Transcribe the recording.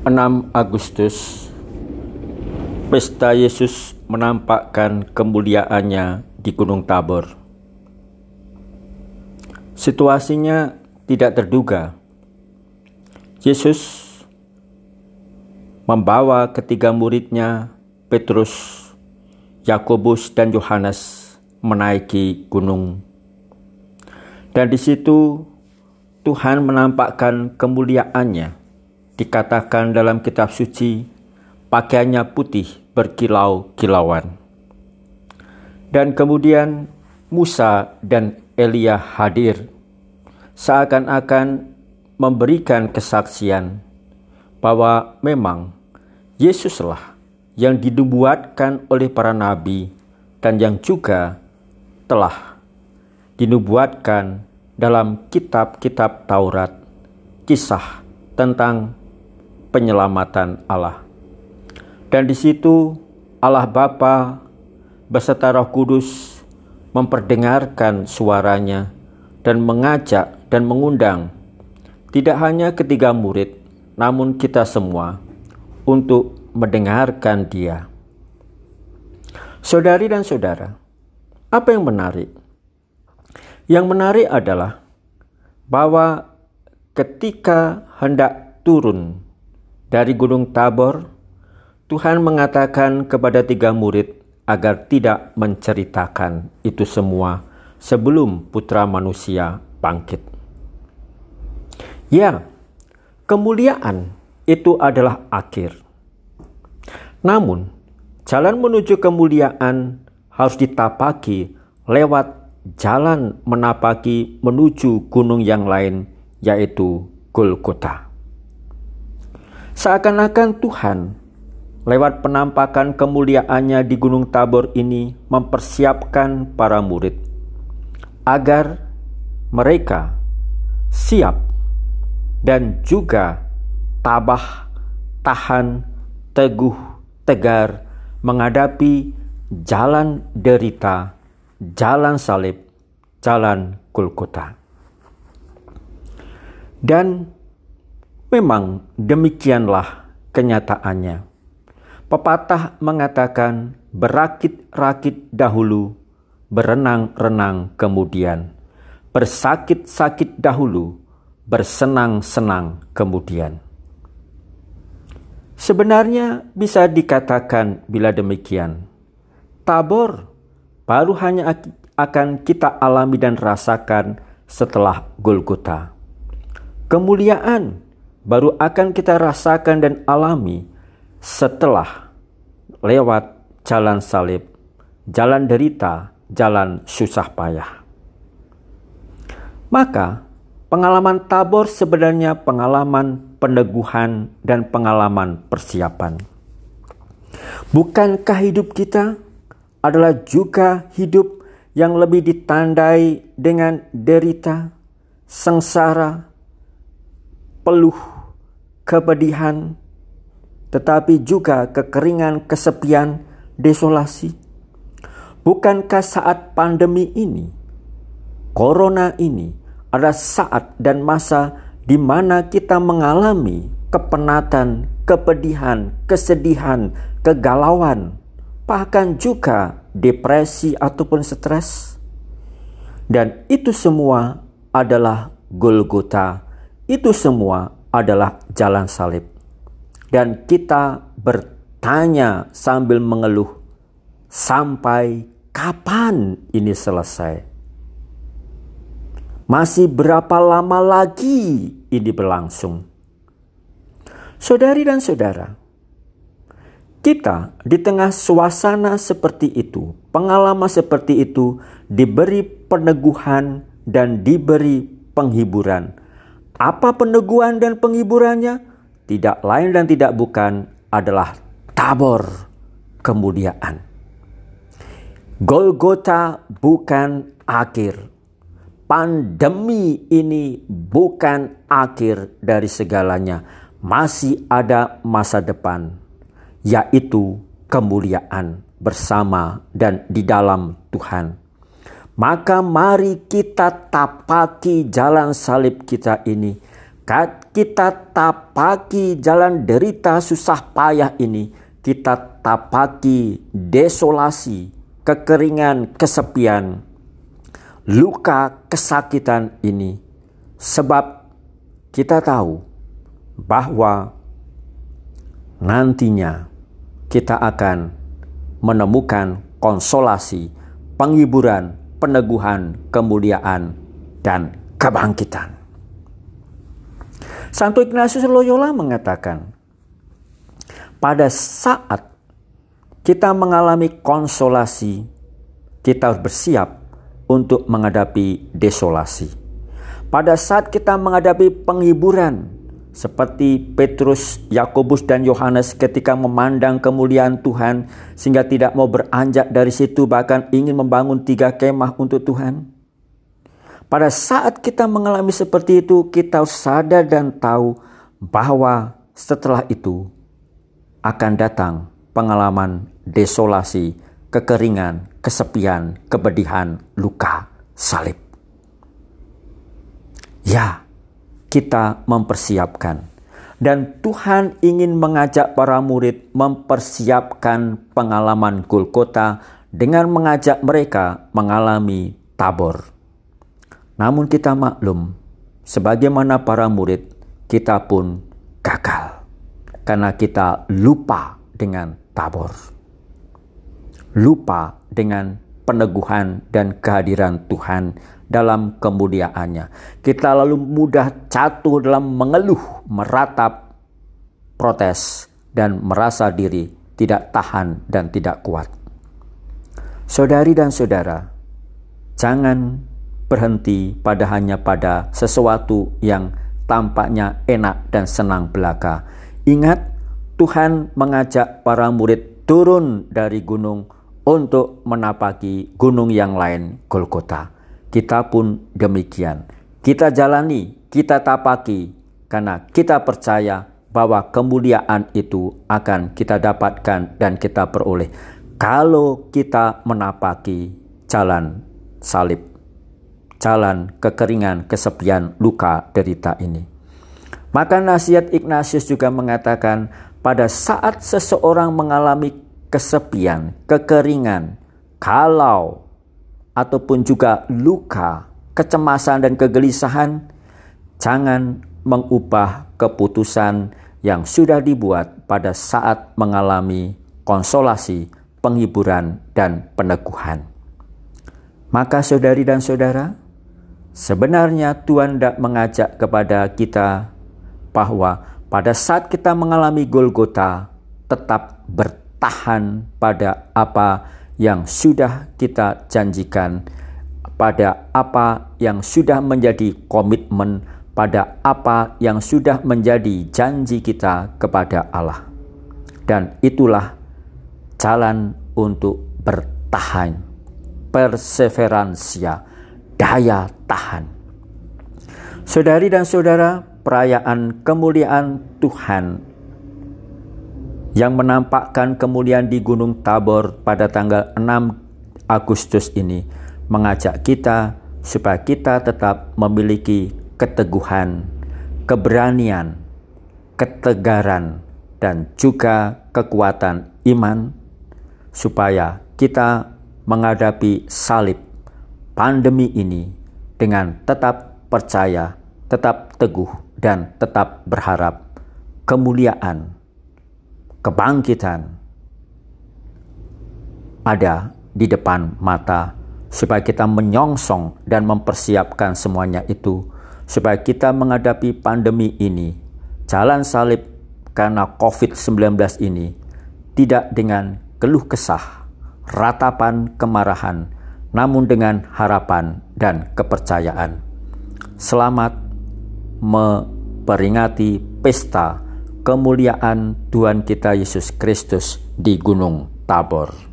6 Agustus Pesta Yesus menampakkan kemuliaannya di Gunung Tabor. Situasinya tidak terduga. Yesus membawa ketiga muridnya, Petrus, Yakobus, dan Yohanes menaiki gunung. Dan di situ Tuhan menampakkan kemuliaannya. Dikatakan dalam kitab suci, pakaiannya putih berkilau-kilauan. Dan kemudian Musa dan Elia hadir, seakan-akan memberikan kesaksian bahwa memang Yesuslah yang dinubuatkan oleh para nabi dan yang juga telah dinubuatkan dalam kitab-kitab Taurat kisah tentang penyelamatan Allah. Dan di situ Allah Bapa beserta Roh Kudus memperdengarkan suaranya dan mengajak dan mengundang tidak hanya ketiga murid, namun kita semua untuk mendengarkan Dia. Saudari dan saudara, apa yang menarik? Yang menarik adalah bahwa ketika hendak turun dari Gunung Tabor, Tuhan mengatakan kepada tiga murid agar tidak menceritakan itu semua sebelum Putra Manusia bangkit. Ya, kemuliaan itu adalah akhir. Namun, jalan menuju kemuliaan harus ditapaki lewat jalan menapaki menuju gunung yang lain, yaitu Golgota. Seakan-akan Tuhan lewat penampakan kemuliaannya di Gunung Tabor ini mempersiapkan para murid agar mereka siap dan juga tabah, tahan, teguh, tegar menghadapi jalan derita jalan salib, jalan Golgota. Dan memang demikianlah kenyataannya. Pepatah mengatakan berakit-rakit dahulu, berenang-renang kemudian. Bersakit-sakit dahulu, bersenang-senang kemudian. Sebenarnya bisa dikatakan bila demikian, Tabor baru hanya akan kita alami dan rasakan setelah Golgota. Kemuliaan baru akan kita rasakan dan alami setelah lewat jalan salib, jalan derita, jalan susah payah. Maka, pengalaman tabor sebenarnya pengalaman peneguhan dan pengalaman persiapan. Bukankah hidup kita adalah juga hidup yang lebih ditandai dengan derita, sengsara, peluh, kepedihan, tetapi juga kekeringan, kesepian, desolasi. Bukankah saat pandemi ini, corona ini, adalah saat dan masa di mana kita mengalami kepenatan, kepedihan, kesedihan, kegalauan, bahkan juga depresi ataupun stres. Dan itu semua adalah Golgota. Itu semua adalah jalan salib. Dan kita bertanya sambil mengeluh, sampai kapan ini selesai? Masih berapa lama lagi ini berlangsung? Saudari dan saudara, kita di tengah suasana seperti itu, pengalaman seperti itu, diberi peneguhan dan diberi penghiburan. Apa peneguhan dan penghiburannya? Tidak lain dan tidak bukan adalah tabor kemuliaan. Golgota bukan akhir. Pandemi ini bukan akhir dari segalanya. Masih ada masa depan yaitu kemuliaan bersama dan di dalam Tuhan. Maka mari kita tapaki jalan salib kita ini. Kita tapaki jalan derita susah payah ini, kita tapaki desolasi, kekeringan, kesepian, luka, kesakitan ini, sebab kita tahu bahwa nantinya kita akan menemukan konsolasi, penghiburan, peneguhan, kemuliaan, dan kebangkitan. Santo Ignatius Loyola mengatakan, pada saat kita mengalami konsolasi, kita harus bersiap untuk menghadapi desolasi. Pada saat kita menghadapi penghiburan, seperti Petrus, Yakobus, dan Yohanes ketika memandang kemuliaan Tuhan, sehingga tidak mau beranjak dari situ, bahkan ingin membangun tiga kemah untuk Tuhan. Pada saat kita mengalami seperti itu, kita sadar dan tahu bahwa setelah itu akan datang pengalaman desolasi, kekeringan, kesepian, kebedihan, luka, salib. Ya, kita mempersiapkan. Dan Tuhan ingin mengajak para murid mempersiapkan pengalaman Golgota dengan mengajak mereka mengalami tabor. Namun kita maklum, sebagaimana para murid, kita pun gagal. Karena kita lupa dengan tabor. Lupa dengan peneguhan dan kehadiran Tuhan dalam kemuliaannya. Kita lalu mudah jatuh dalam mengeluh, meratap, protes, dan merasa diri tidak tahan dan tidak kuat. Saudari dan saudara, jangan berhenti pada hanya pada sesuatu yang tampaknya enak dan senang belaka. Ingat, Tuhan mengajak para murid turun dari gunung untuk menapaki gunung yang lain, Golgota. Kita pun demikian. Kita jalani, kita tapaki, karena kita percaya bahwa kemuliaan itu akan kita dapatkan dan kita peroleh kalau kita menapaki jalan salib, jalan kekeringan, kesepian, luka, derita ini. Maka nasihat Ignatius juga mengatakan, pada saat seseorang mengalami kesepian, kekeringan, kalau ataupun juga luka, kecemasan dan kegelisahan, jangan mengubah keputusan yang sudah dibuat pada saat mengalami konsolasi, penghiburan, dan peneguhan. Maka saudari dan saudara, sebenarnya Tuhan tidak mengajak kepada kita bahwa pada saat kita mengalami Golgota, tetap bertahan pada apa yang sudah kita janjikan, pada apa yang sudah menjadi komitmen, pada apa yang sudah menjadi janji kita kepada Allah. Dan itulah jalan untuk bertahan, perseveransia, daya tahan. Saudari dan saudara, perayaan kemuliaan Tuhan yang menampakkan kemuliaan di Gunung Tabor pada tanggal 6 Agustus ini mengajak kita supaya kita tetap memiliki keteguhan, keberanian, ketegaran, dan juga kekuatan iman supaya kita menghadapi salib pandemi ini dengan tetap percaya, tetap teguh, dan tetap berharap kemuliaan kebangkitan ada di depan mata supaya kita menyongsong dan mempersiapkan semuanya itu supaya kita menghadapi pandemi ini jalan salib karena COVID-19 ini tidak dengan keluh kesah, ratapan kemarahan, namun dengan harapan dan kepercayaan. Selamat memperingati pesta kemuliaan Tuhan kita Yesus Kristus di Gunung Tabor.